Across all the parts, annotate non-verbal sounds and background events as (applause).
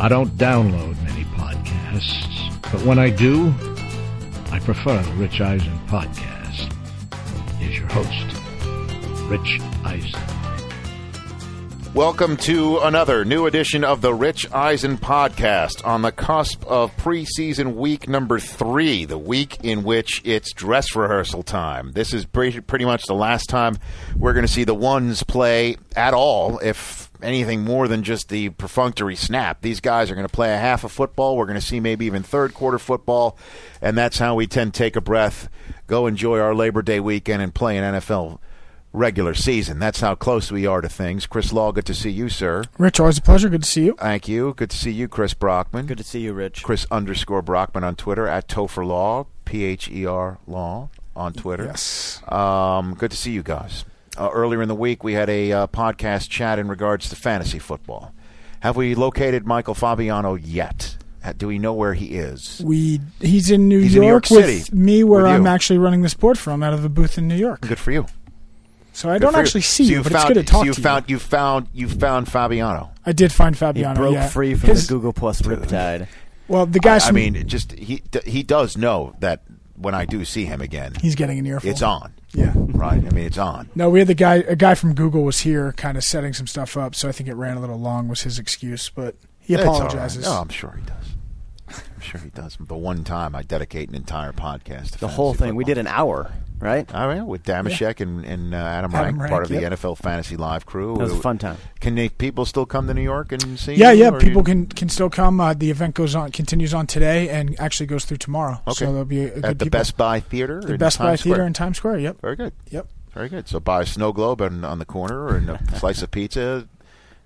I don't download many podcasts, but when I do, I prefer the Rich Eisen podcast. Here's your host, Rich Eisen. Welcome to another new edition of the Rich Eisen podcast on the cusp of preseason week number three, the week in which it's dress rehearsal time. This is pretty, pretty much the last time we're going to see the ones play at all, if anything more than just the perfunctory snap. These guys are going to play a half of football. We're going to see maybe even third quarter football, and that's how we tend to take a breath, go enjoy our Labor Day weekend, and play an NFL regular season. That's how close we are to things. Chris Law, good to see you, sir. Rich, always a pleasure. Good to see you. Thank you. Good to see you, Chris Brockman. Good to see you, Rich. Chris underscore Brockman on Twitter at Topher Law, P H E R Law on Twitter. Yes. Um, good to see you guys. Uh, earlier in the week, we had a uh, podcast chat in regards to fantasy football. Have we located Michael Fabiano yet? Do we know where he is? We he's in New He's in York, New York with City me, where with I'm actually running this board from, out of a booth in New York. Good for you. So I Good don't for actually see So you, but found, it's good to talk so you to found, you. found you found Fabiano. I did find He Fabiano. broke yeah. free from His- the Google Plus riptide. Well, the guys. I, I mean, just he he does know that when I do see him again, he's getting an earful. it's on. Yeah. Right. I mean, it's on. No, we had the guy. A guy from Google was here, kind of setting some stuff up. So I think it ran a little long. Was his excuse, but he all right. apologizes. Oh, I'm sure he does. I'm sure he does. The one time I dedicate an entire podcast to The whole fantasy thing. We did an hour, right? All right, with Dameshek and, and uh, Adam, Adam Rank, Rank, part of the. NFL Fantasy Live crew. That was a fun time. Can they, people still come to New York and see? Yeah, you, yeah. People you- can can still come. Uh, the event goes on, continues on today, and actually goes through tomorrow. Okay. So there'll be a, a good at the people. Best Buy Theater. the in Best Buy Times Theater in Times Square. Yep. Very good. Yep. Very good. So buy a snow globe and, on the corner and a slice of pizza,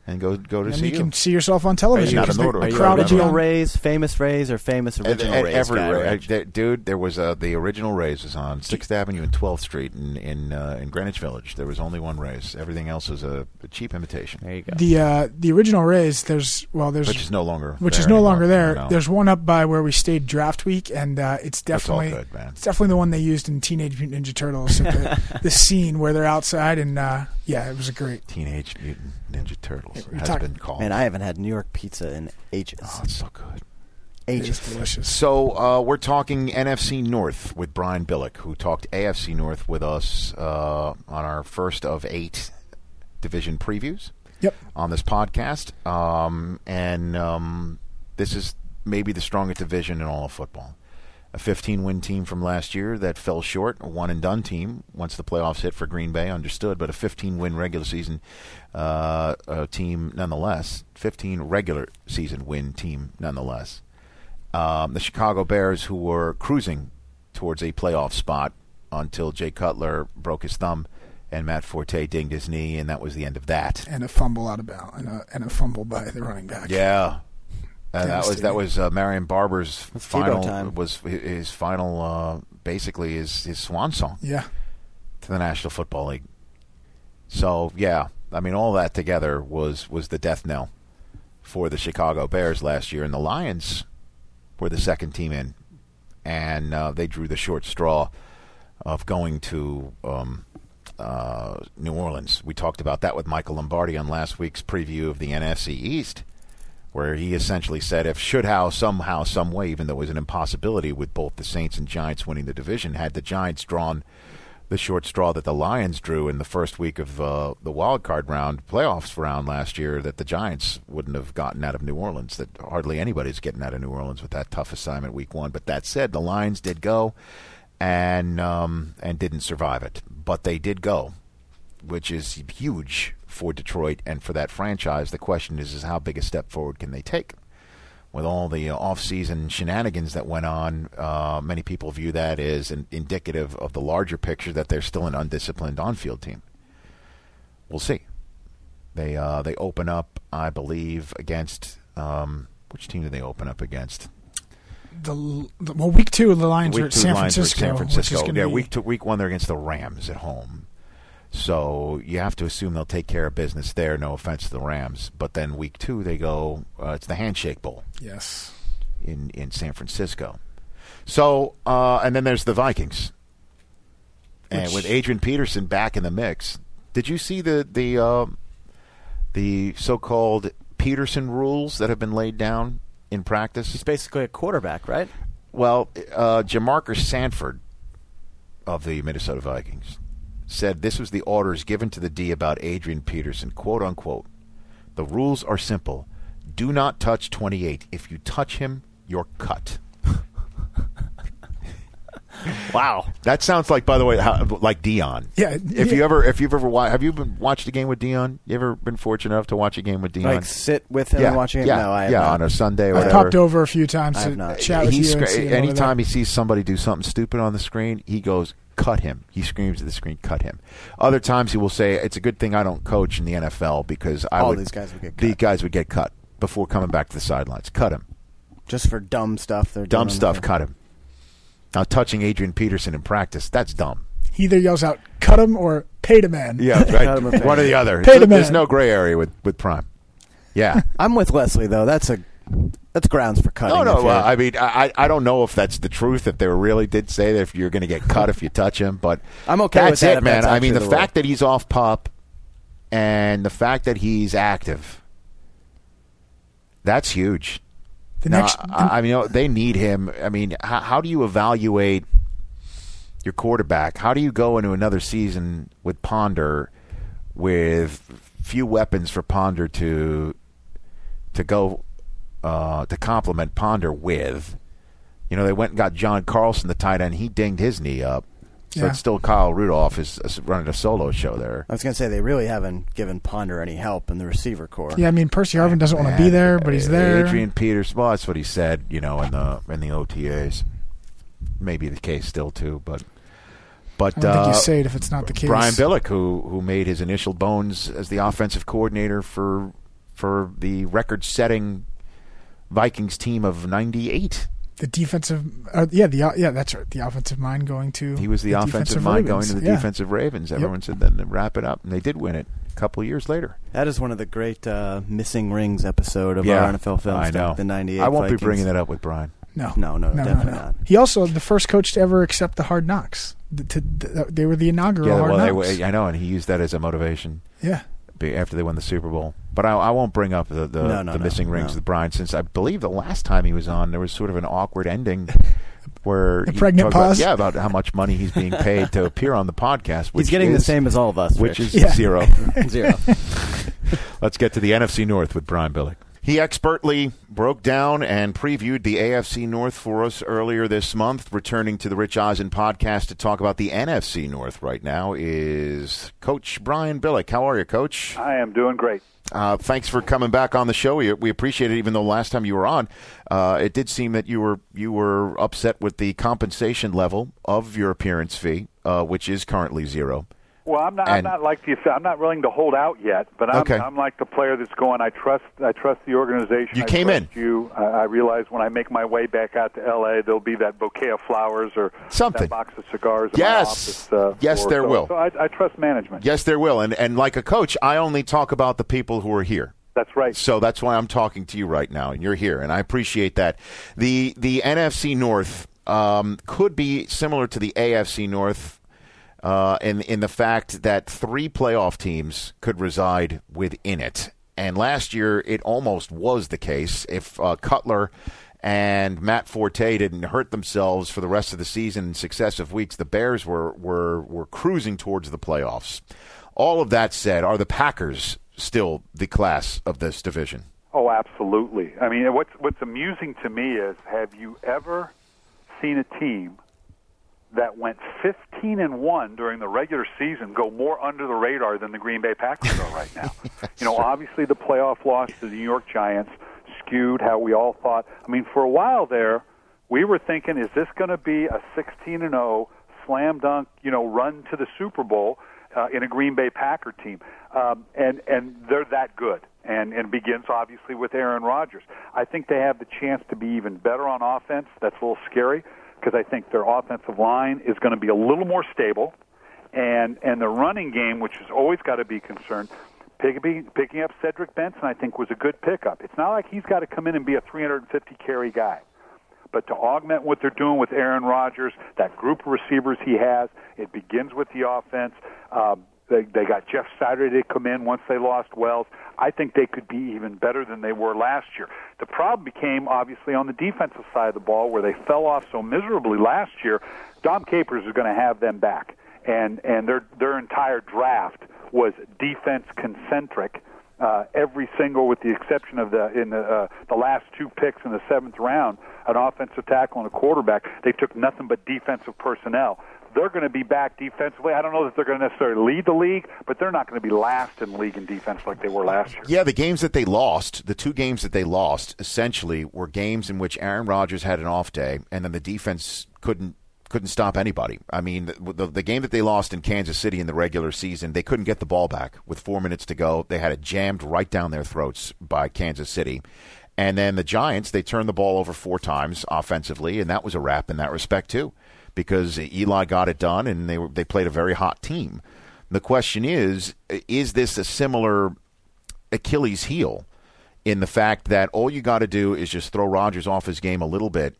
and go go to see. And see you can see yourself on television. not because an the- order. the you crowd will original on- Rays, famous Rays, or famous At- original at Rays every guy, Ray- Rich? dude, there was uh, the original Rays was on Sixth Avenue and Twelfth Street in in, uh, in Greenwich Village. There was only one Rays. Everything else was a, a cheap imitation, There you go. The uh, the original Rays. There's well, there's which is no longer which is there no anymore. longer there. No. There's one up by where we stayed draft week, and uh, it's definitely good, man. it's definitely the one they used in Teenage Mutant Ninja Turtles. the, (laughs) the scene where they're outside, and uh, yeah, it was a great. Teenage Mutant Ninja Turtles You're has talking- been called. Man, I haven't had New York pizza in ages. oh, it's so good. It is ages. delicious. So uh, we're talking NFC North with Brian Billick, who talked AFC North with us uh, on our first of eight division previews. Yep. on this podcast. Um, and um, this is maybe the strongest division in all of football. A 15 win team from last year that fell short, a one and done team once the playoffs hit for Green Bay, understood, but a 15 win regular season uh, team nonetheless. 15 regular season win team nonetheless. Um, the Chicago Bears, who were cruising towards a playoff spot until Jay Cutler broke his thumb and Matt Forte dinged his knee, and that was the end of that. And a fumble out of bounds, and a, and a fumble by the running back. Yeah. Uh, that was that was uh, Marion Barber's final time. was his final uh, basically his his swan song Yeah. to the National Football League. So yeah, I mean all that together was was the death knell for the Chicago Bears last year, and the Lions were the second team in, and uh, they drew the short straw of going to um, uh, New Orleans. We talked about that with Michael Lombardi on last week's preview of the NFC East, where he essentially said if should how somehow some way, even though it was an impossibility with both the Saints and Giants winning the division, had the Giants drawn the short straw that the Lions drew in the first week of uh, the wild card round playoffs round last year that the Giants wouldn't have gotten out of New Orleans. That hardly anybody's getting out of New Orleans with that tough assignment week one. But that said, the Lions did go and um, and didn't survive it, but they did go, which is huge for Detroit and for that franchise. The question is, is how big a step forward can they take? with all the uh, off-season shenanigans that went on, uh, many people view that as an indicative of the larger picture that they're still an undisciplined on-field team. we'll see. They uh, they open up, I believe, against um, which team do they open up against? The, the well, week two, the Lions are at San Lions are at Francisco. San Francisco. Yeah, be, week two, week one they're against the Rams at home. So you have to assume they'll take care of business there. No offense to the Rams, but then week two they go. Uh, it's the Handshake Bowl Yes. in in San Francisco. So uh, and then there's the Vikings, and with Adrian Peterson back in the mix. Did you see the the uh, the so-called Peterson rules that have been laid down in practice? He's basically a quarterback, right? Well, uh, Jamarca Sanford of the Minnesota Vikings said this was the orders given to the D about Adrian Peterson, quote unquote. The rules are simple. Do not touch 28. If you touch him, you're cut. Wow. That sounds like, by the way, how, like Dion. Yeah, If yeah. you ever, if you've ever wa- have you been watched a game with Dion? You ever been fortunate enough to watch a game with Dion? Like sit with him yeah, and watching him? yeah, no, I yeah, not. on a Sunday or I've whatever. popped over a few times I to have not. chat with He's you. and see anytime he sees somebody do something stupid on the screen, he goes, "Cut him!" He screams at the screen, "Cut him!" Other times he will say, "It's a good thing I don't coach in the NFL because I All would, these guys would get These cut." guys would get cut before coming back to the sidelines. Cut him, Just for dumb stuff. They're dumb on stuff. Cut him. Now touching Adrian Peterson in practice, that's dumb. he either yells out "cut him" or "pay the man." Yeah, (laughs) Cut him or right. One or the other. Pay the There's no gray area with with Prime. Yeah. (laughs) I'm with Leslie though. That's a that's grounds for cutting. No, no. Uh, I mean, I I don't know if that's the truth. If they really did say that if you're going to get cut if you touch him, but I'm okay with That's that it, man. that's I mean, the the fact that he's off PUP and the fact that he's active, that's huge. The Now, next, I, I mean, you know, they need him. I mean, how, how do you evaluate your quarterback? How do you go into another season with Ponder with few weapons for Ponder to to go uh, to complement Ponder with? You know, they went and got John Carlson, the tight end. He dinged his knee up. So Yeah. it's still Kyle Rudolph is, is running a solo show there. I was going to say they really haven't given Ponder any help in the receiver corps. yeah, I mean Percy Harvin doesn't want to be there, but he's there. Adrian Peters. Well, that's what he said. You know, in the in the OTAs, maybe the case still too, but but I don't think uh, you say it if it's not the case. Brian Billick, who who made his initial bones as the offensive coordinator for for the record-setting Vikings team of '98. The defensive, uh, yeah, the uh, yeah, that's right. The offensive mind going to He was the, offensive defensive mind Ravens. going to the Yeah. defensive Ravens. Everyone said then to wrap it up, and they did win it a couple of years later. That is one of the great uh, missing rings episode of yeah, our NFL film. I know. The '98. I won't Vikings. be bringing that up with Brian. No, No, no, definitely not. He also the first coach to ever accept the hard knocks. The, to, the, they were the inaugural Yeah, hard well, they, knocks. were- I know, and he used that as a motivation. yeah, be- after they won the Super Bowl. But I, I won't bring up the the, No, no, the no, missing rings with Brian since I believe the last time he was on there was sort of an awkward ending (laughs) where pregnant talked about- pause? yeah, about how much money he's being paid to appear on the podcast. Which He's getting the same as all of us. which Rich. is Yeah. zero. (laughs) zero. (laughs) Let's get to the NFC North with Brian Billick. He expertly broke down and previewed the AFC North for us earlier this month. Returning to the Rich Eisen podcast to talk about the NFC North right now is Coach Brian Billick. How are you, Coach? I am doing great. Uh, thanks for coming back on the show. We, we appreciate it. Even though last time you were on, uh, it did seem that you were you were upset with the compensation level of your appearance fee, uh, which is currently zero. Well, I'm not. And- I'm not like the. I'm not willing to hold out yet. But I'm. Okay. I'm like the player that's going. I trust. I trust the organization. You I came in. You. I, I realize when I make my way back out to L.A., there'll be that bouquet of flowers or Something. that box of cigars. In Yes. Office, uh, Yes, there So- will. So I, I trust management. Yes, there will. And and like a coach, I only talk about the people who are here. That's right. So that's why I'm talking to you right now, and you're here, and I appreciate that. the The NFC North um, could be similar to the AFC North uh, in in the fact that three playoff teams could reside within it. And last year, it almost was the case. If uh, Cutler and Matt Forte didn't hurt themselves for the rest of the season in successive weeks, the Bears were were were cruising towards the playoffs. All of that said, are the Packers still the class of this division? Oh, absolutely. I mean, what's what's amusing to me is have you ever seen a team that went 15 and 1 during the regular season go more under the radar than the Green Bay Packers are right now? (laughs) you know, obviously the playoff loss to the New York Giants skewed how we all thought. I mean, for a while there, we were thinking is this going to be a 16 and 0 slam dunk, you know, run to the Super Bowl? uh, in a Green Bay Packer team, um, and and they're that good. And and begins obviously with Aaron Rodgers. I think they have the chance to be even better on offense. That's a little scary because I think their offensive line is going to be a little more stable, and and the running game, which has always got to be concerned. Picking, up Cedric Benson, I think, was a good pickup. It's not like he's got to come in and be a 350 carry guy but to augment what they're doing with Aaron Rodgers, that group of receivers he has, it begins with the offense. Um, they, they got Jeff Saturday to come in once they lost Wells. I think they could be even better than they were last year. The problem became obviously on the defensive side of the ball where they fell off so miserably last year. Dom Capers is going to have them back, and and their their entire draft was defense concentric. Uh, every single, with the exception of the in the uh, the last two picks in the seventh round, an offensive tackle and a quarterback. They took nothing but defensive personnel. They're going to be back defensively. I don't know that they're going to necessarily lead the league, but they're not going to be last in the league in defense like they were last year. Yeah, the games that they lost, the two games that they lost, essentially were games in which Aaron Rodgers had an off day, and then the defense couldn't couldn't stop anybody. I mean, the, the, the, game that they lost in Kansas City in the regular season, they couldn't get the ball back with four minutes to go. They had it jammed right down their throats by Kansas City. And then the Giants, they turned the ball over four times offensively, and that was a wrap in that respect too, because Eli got it done, and they were, they played a very hot team. The question is, is this a similar Achilles heel in the fact that all you got to do is just throw Rodgers off his game a little bit,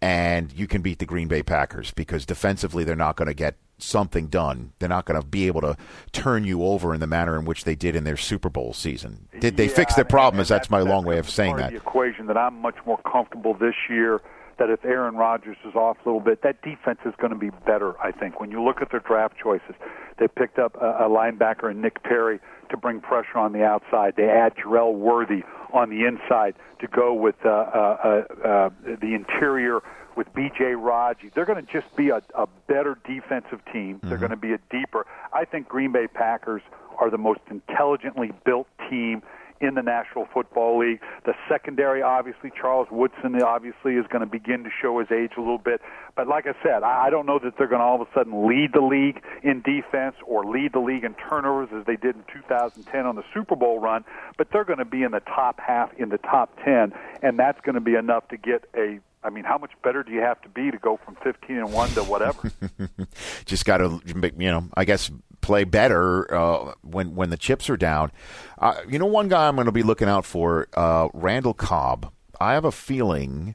and you can beat the Green Bay Packers because defensively they're not going to get something done. They're not going to be able to turn you over in the manner in which they did in their Super Bowl season. Did they yeah, fix their problem? Is that's, my that's long way of saying that. The equation that I'm much more comfortable this year. That if Aaron Rodgers is off a little bit, that defense is going to be better. I think when you look at their draft choices, they picked up a, a linebacker in Nick Perry to bring pressure on the outside. They add Jerel Worthy on the inside to go with uh, uh, uh, uh, the interior with B.J. Raji. They're going to just be a, a better defensive team. They're going to be a deeper. I think Green Bay Packers are the most intelligently built team in the National Football League. The secondary, obviously, Charles Woodson, obviously, is going to begin to show his age a little bit. But like I said, I don't know that they're going to all of a sudden lead the league in defense or lead the league in turnovers as they did in 2010 on the Super Bowl run. But they're going to be in the top half, in the top 10, and that's going to be enough to get a I mean, how much better do you have to be to go from 15 and 1 to whatever? (laughs) Just got to, you know, I guess play better uh, when when the chips are down. Uh, you know, one guy I'm going to be looking out for, uh, Randall Cobb. I have a feeling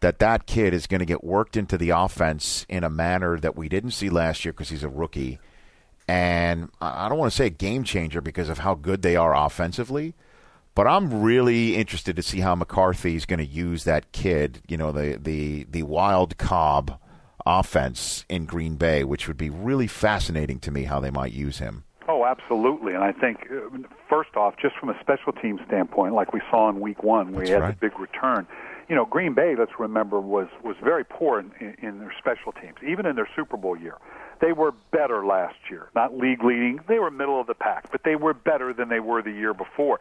that that kid is going to get worked into the offense in a manner that we didn't see last year because he's a rookie. And I don't want to say a game changer because of how good they are offensively, but I'm really interested to see how McCarthy is going to use that kid, you know, the the the wild Cobb offense in Green Bay, which would be really fascinating to me how they might use him. Oh, absolutely. And I think, uh, first off, just from a special team standpoint, like we saw in week one, he had right. the big return, you know, Green Bay, let's remember, was, was very poor in, in their special teams, even in their Super Bowl year. They were better last year, not league leading. They were middle of the pack, but they were better than they were the year before.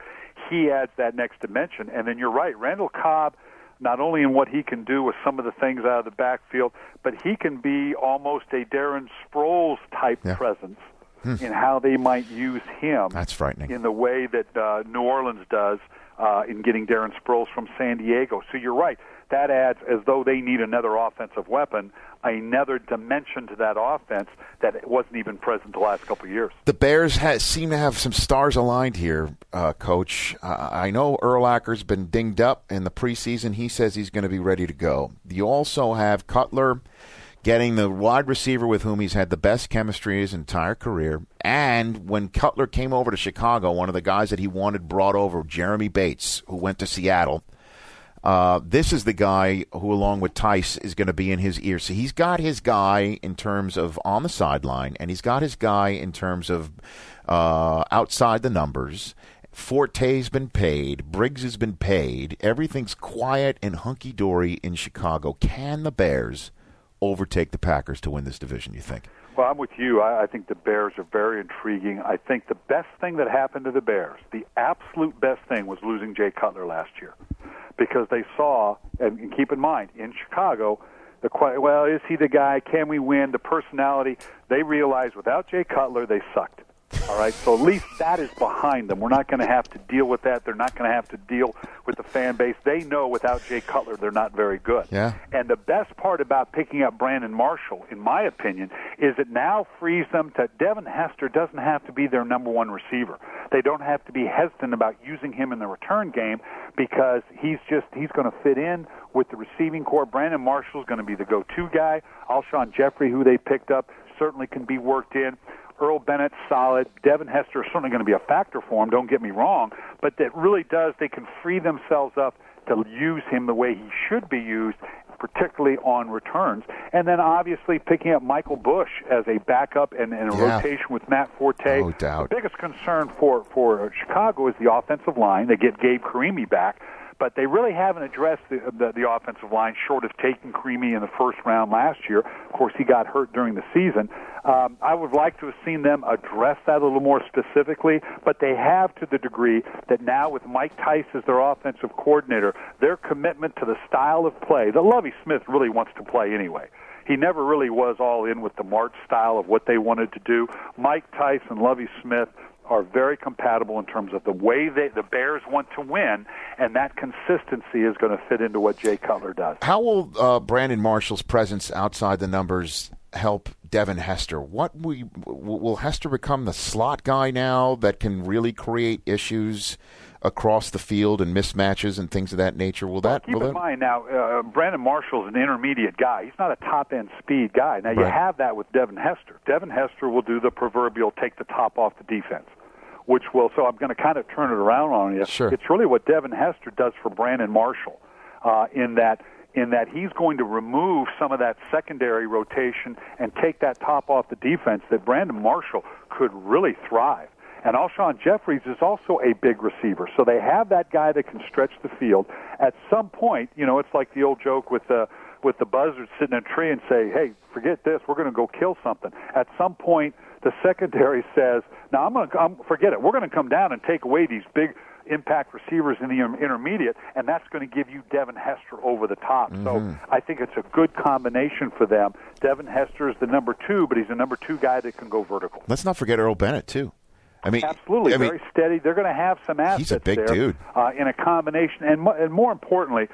He adds that next dimension. And then you're right, Randall Cobb not only in what he can do with some of the things out of the backfield, but he can be almost a Darren Sproles type Yeah. presence in how they might use him. That's frightening. In the way that uh, New Orleans does uh, in getting Darren Sproles from San Diego. So you're right. That adds, as though they need another offensive weapon, another dimension to that offense that wasn't even present the last couple of years. The Bears ha- seem to have some stars aligned here, uh, Coach. Uh, I know Urlacher's been dinged up in the preseason. He says he's going to be ready to go. You also have Cutler getting the wide receiver with whom he's had the best chemistry his entire career. And when Cutler came over to Chicago, one of the guys that he wanted brought over, Jeremy Bates, who went to Seattle. Uh, this is the guy who, along with Tice, is going to be in his ear. So he's got his guy in terms of on the sideline, and he's got his guy in terms of uh, outside the numbers. Forte's been paid. Briggs has been paid. Everything's quiet and hunky dory in Chicago. Can the Bears overtake the Packers to win this division? You think? Well, I'm with you. I, I think the Bears are very intriguing. I think the best thing that happened to the Bears, the absolute best thing, was losing Jay Cutler last year, because they saw, and, and keep in mind, in Chicago, The well, is he the guy? Can we win? The personality. They realize without Jay Cutler, they sucked. All right, so at least that is behind them. We're not going to have to deal with that. They're not going to have to deal with the fan base. They know without Jay Cutler, they're not very good. Yeah. And the best part about picking up Brandon Marshall, in my opinion, is it now frees them to Devin Hester doesn't have to be their number one receiver. They don't have to be hesitant about using him in the return game because he's just he's going to fit in with the receiving corps. Brandon Marshall's going to be the go-to guy. Alshon Jeffery, who they picked up, certainly can be worked in. Earl Bennett, solid. Devin Hester is certainly going to be a factor for him, don't get me wrong, but that really does, they can free themselves up to use him the way he should be used, particularly on returns. And then obviously picking up Michael Bush as a backup and, and a Yeah. rotation with Matt Forte. No doubt. The biggest concern for, for Chicago is the offensive line. They get Gabe Carimi back. But they really haven't addressed the, the the offensive line, short of taking Carimi in the first round last year. Of course, he got hurt during the season. Um, I would like to have seen them address that a little more specifically, but they have to the degree that now with Mike Tice as their offensive coordinator, their commitment to the style of play that Lovie Smith really wants to play anyway. He never really was all in with the Martz style of what they wanted to do. Mike and Lovie Smith are very compatible in terms of the way they, the Bears want to win, and that consistency is going to fit into what Jay Cutler does. How will uh, Brandon Marshall's presence outside the numbers help Devin Hester? What we, will Hester become the slot guy now that can really create issues across the field and mismatches and things of that nature? Will that? Keep will in that mind now, uh, Brandon Marshall's an intermediate guy. He's not a top end speed guy. Now you Right. have that with Devin Hester. Devin Hester will do the proverbial take the top off the defense, which will. So I'm going to kind of turn it around on you. Sure. It's really what Devin Hester does for Brandon Marshall, uh, in that in that he's going to remove some of that secondary rotation and take that top off the defense. That Brandon Marshall could really thrive. And Alshon Jeffries is also a big receiver. So they have that guy that can stretch the field. At some point, you know, it's like the old joke with the with the buzzard sitting in a tree and say, "Hey, forget this. We're going to go kill something." At some point, the secondary (laughs) says, "Now I'm going to I'm, forget it. We're going to come down and take away these big impact receivers in the intermediate, and that's going to give you Devin Hester over the top. So I think it's a good combination for them. Devin Hester is the number two, but he's a number two guy that can go vertical. Let's not forget Earl Bennett too. I mean, Absolutely, I mean, very steady. They're going to have some assets He's a big there, dude. Uh, in a combination, and, mo- and more importantly,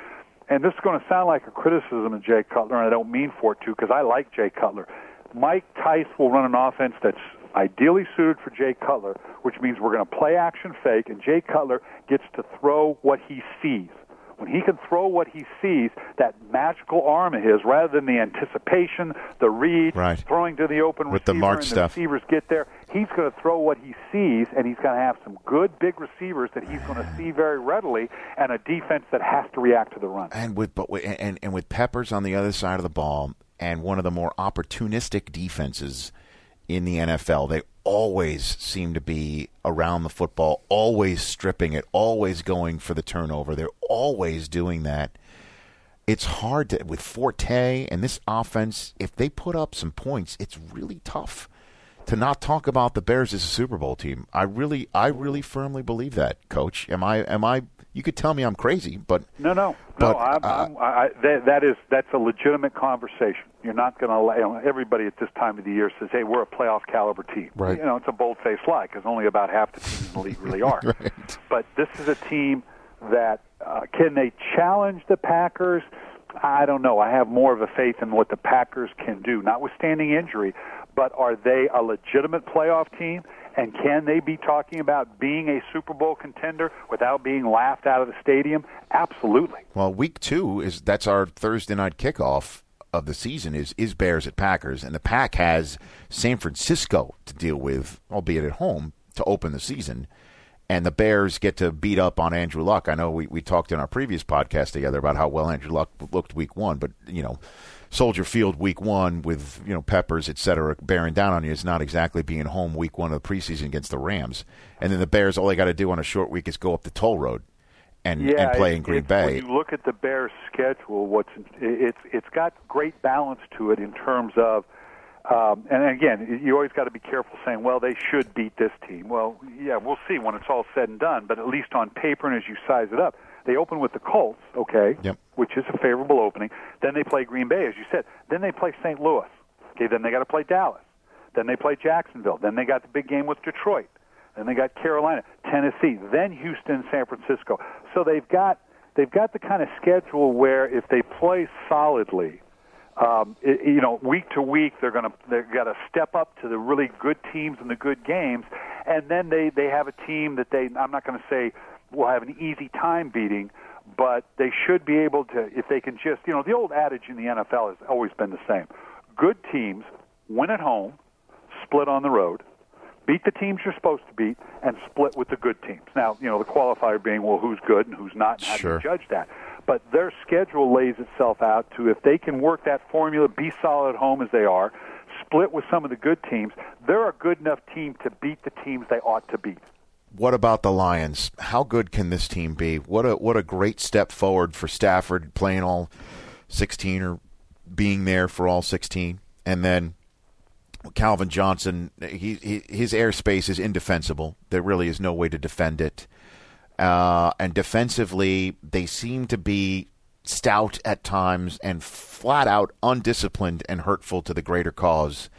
and this is going to sound like a criticism of Jay Cutler, and I don't mean for it to, because I like Jay Cutler. Mike Tice will run an offense that's ideally suited for Jay Cutler, which means we're going to play action fake, and Jay Cutler gets to throw what he sees. When he can throw what he sees, that magical arm of his, rather than the anticipation, the read, Right. throwing to the open With the receiver mark and stuff. the receivers get there, he's going to throw what he sees, and he's going to have some good big receivers that he's going to see very readily, and a defense that has to react to the run. and with but with, and and with Peppers on the other side of the ball, and one of the more opportunistic defenses in the NFL, they always seem to be around the football, always stripping it, always going for the turnover. They're always doing that. It's hard to with Forte and this offense. If they put up some points, it's really tough to not talk about the Bears as a Super Bowl team. I really, I really firmly believe that, Coach. Am I? Am I? You could tell me I'm crazy, but No, no, But, no. I'm, uh, I'm, I, I, that, that is that's a legitimate conversation. You're not going to. You know, everybody at this time of the year says, "Hey, we're a playoff caliber team." Right. You know, it's a bold-faced lie because only about half the teams in the league really are. (laughs) Right. But this is a team that uh, can they challenge the Packers? I don't know. I have more of a faith in what the Packers can do, notwithstanding injury. But are they a legitimate playoff team? And can they be talking about being a Super Bowl contender without being laughed out of the stadium? Absolutely. Well, week two is that's our Thursday night kickoff of the season is is Bears at Packers, and the Pack has San Francisco to deal with, albeit at home, to open the season. And the Bears get to beat up on Andrew Luck. I know we, we talked in our previous podcast together about how well Andrew Luck looked week one, but you know, Soldier Field week one with you know Peppers, et cetera, bearing down on you is not exactly being home week one of the preseason against the Rams. And then the Bears, all they got to do on a short week is go up the toll road and, yeah, and play in Green Bay. When you look at the Bears' schedule, what's it's it's got great balance to it in terms of, um, and again, you always got to be careful saying, well, they should beat this team. Well, yeah, we'll see when it's all said and done. But at least on paper and as you size it up, They open with the Colts, okay, Yep. which is a favorable opening. Then they play Green Bay, as you said. Then they play St. Louis. Okay, then they got to play Dallas. Then they play Jacksonville. Then they got the big game with Detroit. Then they got Carolina, Tennessee, then Houston, San Francisco. So they've got they've got the kind of schedule where if they play solidly, um, it, you know, week to week, they're going to they've got to step up to the really good teams and the good games, and then they they have a team that they I'm not going to say will have an easy time beating, but they should be able to if they can just you know the old adage in the NFL has always been the same: good teams win at home, split on the road. Beat the teams you're supposed to beat and split with the good teams. Now, you know, the qualifier being, well, who's good and who's not, and how Sure. do you judge that? But their schedule lays itself out to if they can work that formula, be solid at home as they are, split with some of the good teams, they're a good enough team to beat the teams they ought to beat. What about the Lions? How good can this team be? What a what a great step forward for Stafford playing all 16 or being there for all 16 and then Calvin Johnson he, he his airspace is indefensible. There really is no way to defend it. Uh, and defensively they seem to be stout at times and flat out undisciplined and hurtful to the greater cause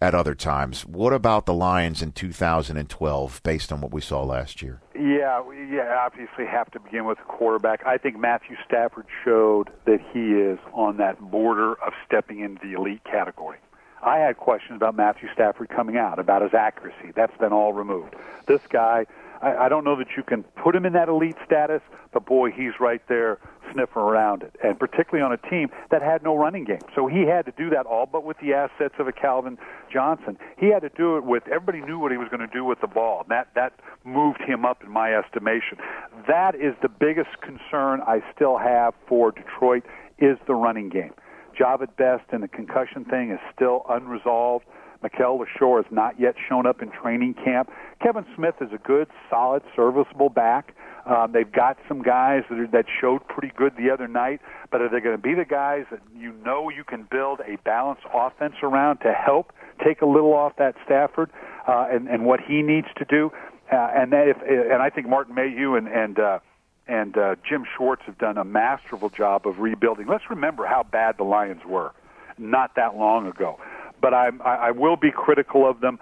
at other times. What about the Lions in 2012 based on what we saw last year? Yeah, yeah, obviously have to begin with the quarterback. I think Matthew Stafford showed that he is on that border of stepping into the elite category. I had questions about Matthew Stafford coming out, about his accuracy. That's been all removed. This guy, I, I don't know that you can put him in that elite status, but boy, he's right there sniffing around it, and particularly on a team that had no running game. So he had to do that all, but with the assets of a Calvin Johnson, he had to do it with everybody knew what he was going to do with the ball. That that moved him up in my estimation. That is the biggest concern I still have for Detroit is the running game. Jahvid Best and the concussion thing is still unresolved. Mikel Leshoure has not yet shown up in training camp. Kevin Smith is a good, solid, serviceable back. Um, they've got some guys that, are, that showed pretty good the other night, but are they going to be the guys that you know you can build a balanced offense around to help take a little off that Stafford uh, and, and what he needs to do? Uh, and that if, and I think Martin Mayhew and and uh, and uh, Jim Schwartz have done a masterful job of rebuilding. Let's remember how bad the Lions were not that long ago. But I'm, I, I will be critical of them.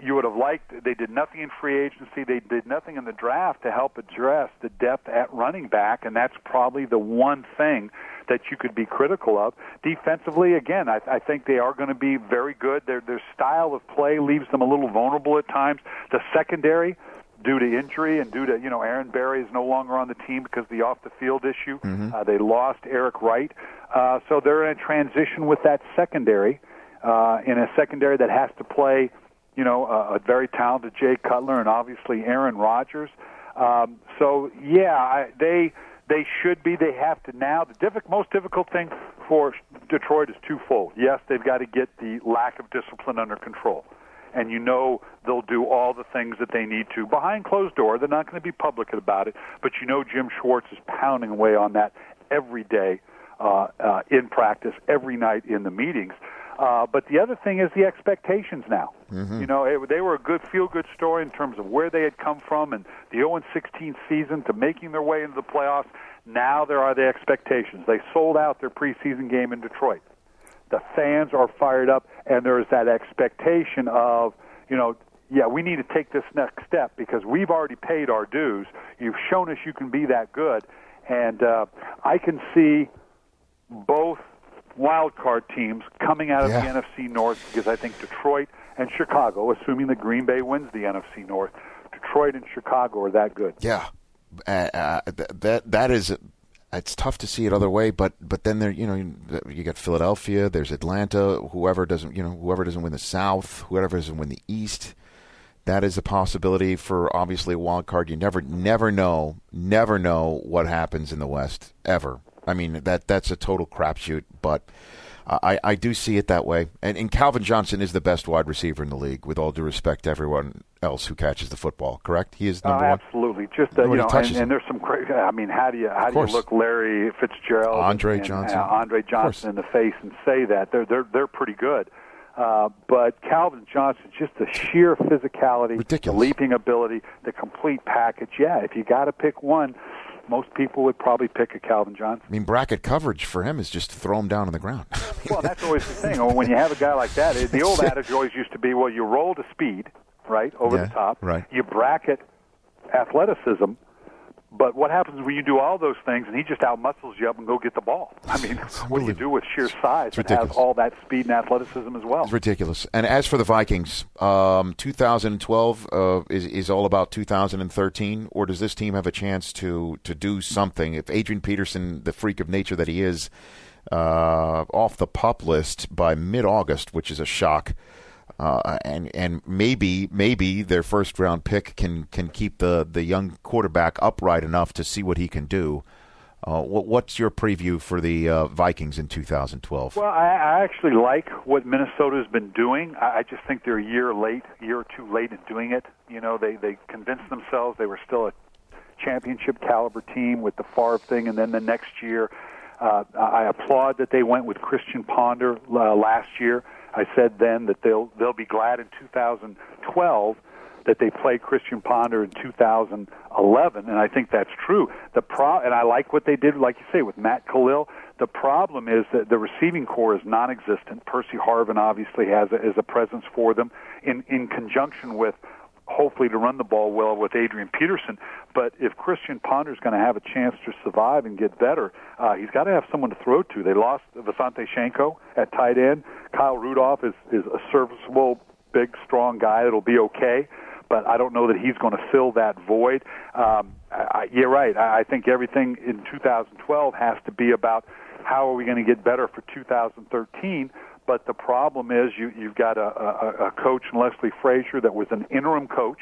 You would have liked they did nothing in free agency. They did nothing in the draft to help address the depth at running back, and that's probably the one thing that you could be critical of. Defensively, again, I, I think they are going to be very good. Their their style of play leaves them a little vulnerable at times. The secondary, due to injury and due to you know Aaron Berry is no longer on the team because of the off the field issue. Uh, they lost Eric Wright, uh, so they're in a transition with that secondary, uh, in a secondary that has to play, you know, a, a very talented Jay Cutler and obviously Aaron Rodgers. Um, so yeah, I, they they should be. They have to now. The diffi- most difficult thing for Detroit is twofold. Yes, they've got to get the lack of discipline under control and you know they'll do all the things that they need to behind closed door. They're not going to be public about it, but you know Jim Schwartz is pounding away on that every day uh, uh, in practice, every night in the meetings. Uh, but the other thing is the expectations now. You know, it, they were a good feel-good story in terms of where they had come from and the 0-16 season to making their way into the playoffs. Now there are the expectations. They sold out their preseason game in Detroit the fans are fired up, and there's that expectation of, you know, yeah, we need to take this next step because we've already paid our dues. You've shown us you can be that good, and uh, I can see both wild card teams coming out of Yeah. the NFC North because I think Detroit and Chicago, assuming that Green Bay wins the NFC North, Detroit and Chicago are that good. Yeah, uh, uh, th- that that is. It's tough to see it other way, but but then there, you know, you got Philadelphia. There's Atlanta. Whoever doesn't, you know, whoever doesn't win the South, whoever doesn't win the East, that is a possibility for obviously a wild card. You never never know, never know what happens in the West ever. I mean that that's a total crapshoot, but. I, I do see it that way, and, and Calvin Johnson is the best wide receiver in the league. With all due respect to everyone else who catches the football, correct? He is number Uh, one. absolutely. Just uh, you know, and, and there's some great. I mean, how do you how do you look Larry Fitzgerald, Andre and, Johnson. uh, Andre Johnson in the face and say that they're they're they're pretty good. Uh, but Calvin Johnson, just the sheer physicality, Ridiculous. the leaping ability, the complete package. Yeah, if you got to pick one, most people would probably pick a Calvin Johnson. I mean, bracket coverage for him is just to throw him down on the ground. (laughs) Well, that's always the thing. When you have a guy like that, the (laughs) old adage always used to be, well, you roll to speed, right, over Yeah, the top. right. You bracket athleticism. But what happens when you do all those things and he just outmuscles you up and go get the ball? I mean, what do you do with sheer size that has all that speed and athleticism as well? It's ridiculous. And as for the Vikings, um, 2012 uh, is is all about 2013, or does this team have a chance to to do something? If Adrian Peterson, the freak of nature that he is, uh, off the pup list by mid August, which is a shock. Uh, and and maybe maybe their first round pick can can keep the, the young quarterback upright enough to see what he can do. Uh, what, what's your preview for the uh, Vikings in 2012? Well, I, I actually like what Minnesota's been doing. I, I just think they're a year late, year or two late in doing it. You know, they they convinced themselves they were still a championship caliber team with the Favre thing, and then the next year, uh, I applaud that they went with Christian Ponder uh, last year. I said then that they'll they'll be glad in 2012 that they play Christian Ponder in 2011, and I think that's true. The pro and I like what they did, like you say, with Matt Kalil. The problem is that the receiving corps is non-existent. Percy Harvin obviously has a, is a presence for them in in conjunction with hopefully to run the ball well with Adrian Peterson. But if Christian Ponder's going to have a chance to survive and get better, uh, he's got to have someone to throw to. They lost Visanthe Shiancoe at tight end. Kyle Rudolph is, is a serviceable, big, strong guy that'll be okay. But I don't know that he's going to fill that void. Um, I, I, you're right. I, I think everything in 2012 has to be about how are we going to get better for 2013 but the problem is you, you've got a, a, a coach Leslie Frazier that was an interim coach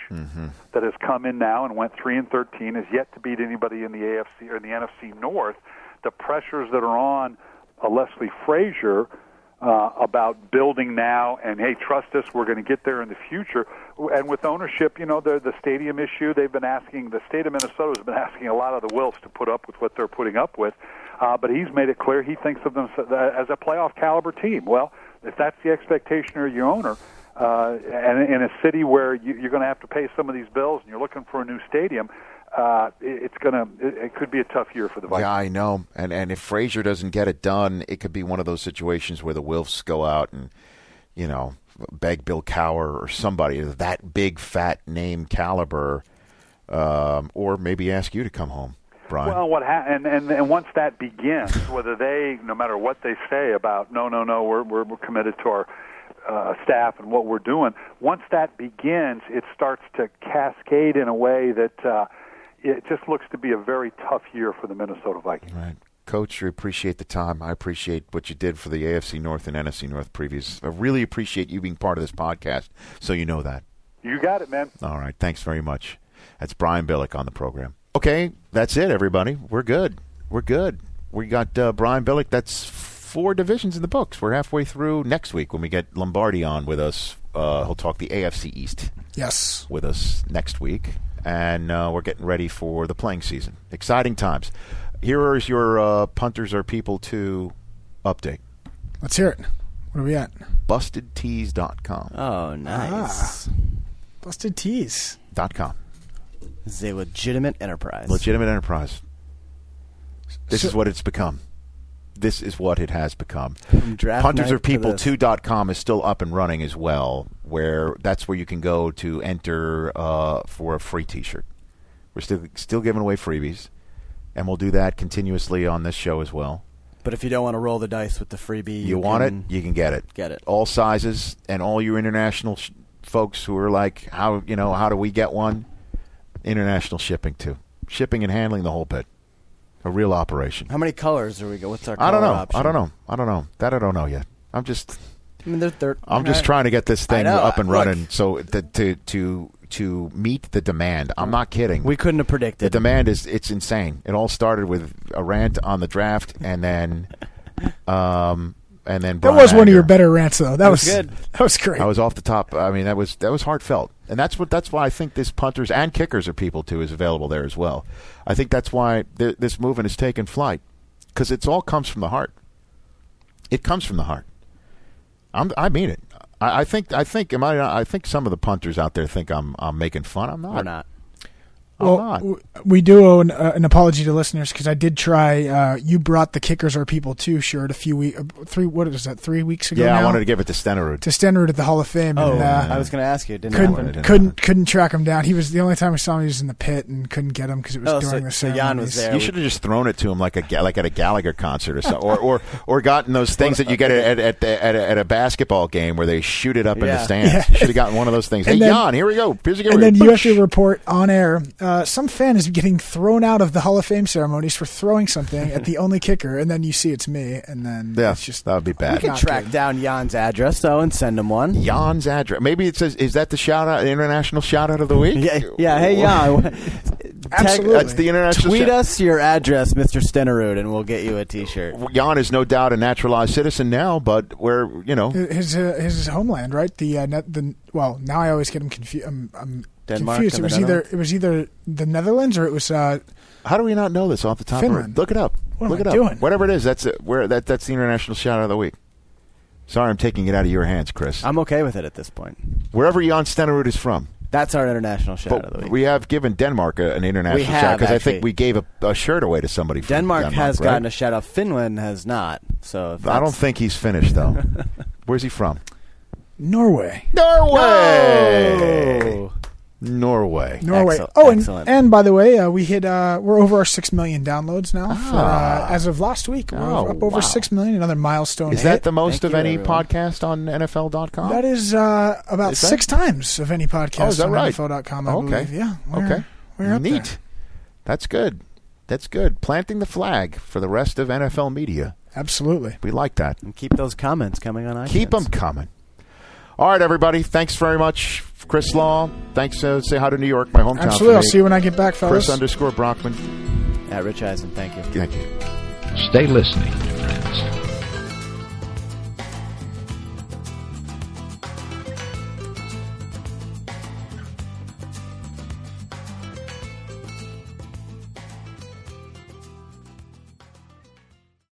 that has come in now and went three and thirteen, has yet to beat anybody in the AFC or the NFC North. The pressures that are on uh, Leslie Frazier uh, about building now and hey, trust us, we're going to get there in the future. And with ownership, you know, the the stadium issue, they've been asking the state of Minnesota has been asking a lot of the Wilfs to put up with what they're putting up with. Uh, but he's made it clear he thinks of them as a playoff caliber team. Well, if that's the expectation of your owner, uh, and in a city where you, you're going to have to pay some of these bills and you're looking for a new stadium, uh, it, it's to it, it could be a tough year for the Vikings. Yeah, I know. And and if Frazier doesn't get it done, it could be one of those situations where the Wilfs go out and, you know, beg Bill Cowher or somebody that big fat name caliber, um, or maybe ask you to come home, Brian. Well, what ha- and, and and once that begins, (laughs) whether they, no matter what they say about no, no, no, we're we're, we're committed to our uh, staff and what we're doing. Once that begins, it starts to cascade in a way that uh, it just looks to be a very tough year for the Minnesota Vikings. Right. Coach, we appreciate the time. I appreciate what you did for the AFC North and NFC North previews. I really appreciate you being part of this podcast, so you know that. You got it, man. All right. Thanks very much. That's Brian Billick on the program. Okay, that's it, everybody. We're good. We're good. We got uh, Brian Billick. That's four divisions in the books. We're halfway through next week when we get Lombardi on with us. Uh, he'll talk the AFC East Yes. with us next week. And uh, we're getting ready for the playing season. Exciting times. Here is your uh, punters or people to update. Let's hear it. What are we at? BustedTees.com. Oh, nice. Busted tees. Dot com. This is a legitimate enterprise. Legitimate enterprise. This So- is what it's become. This is what it has become. From draft Punters night or to people 2.com is still up and running as well, where that's where you can go to enter uh, for a free t shirt. We're still still giving away freebies, and we'll do that continuously on this show as well. But if you don't want to roll the dice with the freebie, You, you, want it, you can get it. Get it. All sizes and all your international sh- folks who are like, how you know, how do we get one? International shipping too, shipping and handling the whole bit. A real operation. How many colors are we go? What's our? I don't know. Option? I don't know. I don't know. That I don't know yet. I'm just I mean, they're, they're, I'm just trying to get this thing up and Look. running so that to to to meet the demand. I'm not kidding. We couldn't have predicted. the demand is it's insane. It all started with a rant on the draft and then (laughs) um and then That Brian was one of your better rants, though. That was was good. (laughs) That was great. I was off the top. I mean, that was that was heartfelt, and that's what that's why I think this punters and kickers are people too is available there as well. I think that's why th- this movement has taken flight because it's all comes from the heart. It comes from the heart. I'm, I mean it. I, I think I think am I I think some of the punters out there think I'm I'm making fun. I'm not. We're not. Well, not. we do owe an, uh, an apology to listeners because I did try. Uh, you brought the kickers are people too shirt a few weeks, uh, three. What is that? Three weeks ago. Yeah, I wanted to give it to Stenerud. to Stenerud at the Hall of Fame. Oh, and, uh, I was going to ask you. It didn't couldn't happen. didn't couldn't couldn't track him down. He was the only time we saw him. He was in the pit and couldn't get him because it was Oh, during so- the so Jan was there. You should have just thrown it to him like a like at a Gallagher concert or so, or or or gotten those things that you get at at, at, at, a, at a basketball game where they shoot it up in the Yeah. stands. You should have gotten one of those things. (laughs) Hey, And then- Jan, here we go. Here's a And then you have to report on air. Uh, some fan is getting thrown out of the Hall of Fame ceremonies for throwing something at the (laughs) only kicker, and then you see it's me, and then Yeah, it's just that would be bad. We can track good. down Jan's address though and send him one. Jan's address. Maybe it says, is that the shout out, the international shout out of the week? (laughs) Yeah, yeah. Hey, Jan. Absolutely. (laughs) That's the international Tweet shout- us your address, Mr. Stenerud, and we'll get you a T-shirt. Jan is no doubt a naturalized citizen now, but we're, you know, his uh, his homeland, right? The uh, net, the well, now I always get him confused. I'm, I'm Denmark confused. It was either it was either the Netherlands or it was uh, how do we not know this off the top of Finland. our Look it up. What am Look I up. doing? Whatever it is, that's it. Where that that's the international shout out of the week. Sorry, I'm taking it out of your hands, Chris. I'm okay with it at this point. Wherever Jan Stenerud is from. That's our international shout out of the But week. we have given Denmark a, an international We shout have, because I actually. think we gave a, a shirt away to somebody from Denmark, Denmark has right? gotten a shout out. Finland has not. So if I don't that's- think he's finished though. (laughs) Where's he from? Norway. Norway. Oh. Norway. Norway. Excellent, Oh, and, excellent. and by the way, uh, we hit uh, we're over our six million downloads now. For, Ah. uh, as of last week, we're Oh, up over wow. six million. Another milestone. Is hit. that the most Thank of you, any everyone. podcast on NFL.com? That is uh, about Is that- six times of any podcast Oh, is that on right? NFL.com. I Okay. believe. Yeah. We're, okay. We're up Neat. there. That's good. That's good. Planting the flag for the rest of NFL media. Absolutely. We like that. And keep those comments coming on iTunes. Keep them coming. All right, everybody. Thanks very much, Chris Law. Thanks. Uh, say hi to New York, my hometown. Absolutely. I'll see you when I get back, fellas. Chris underscore Brockman. At Rich Eisen. Thank you. Thank you. Stay listening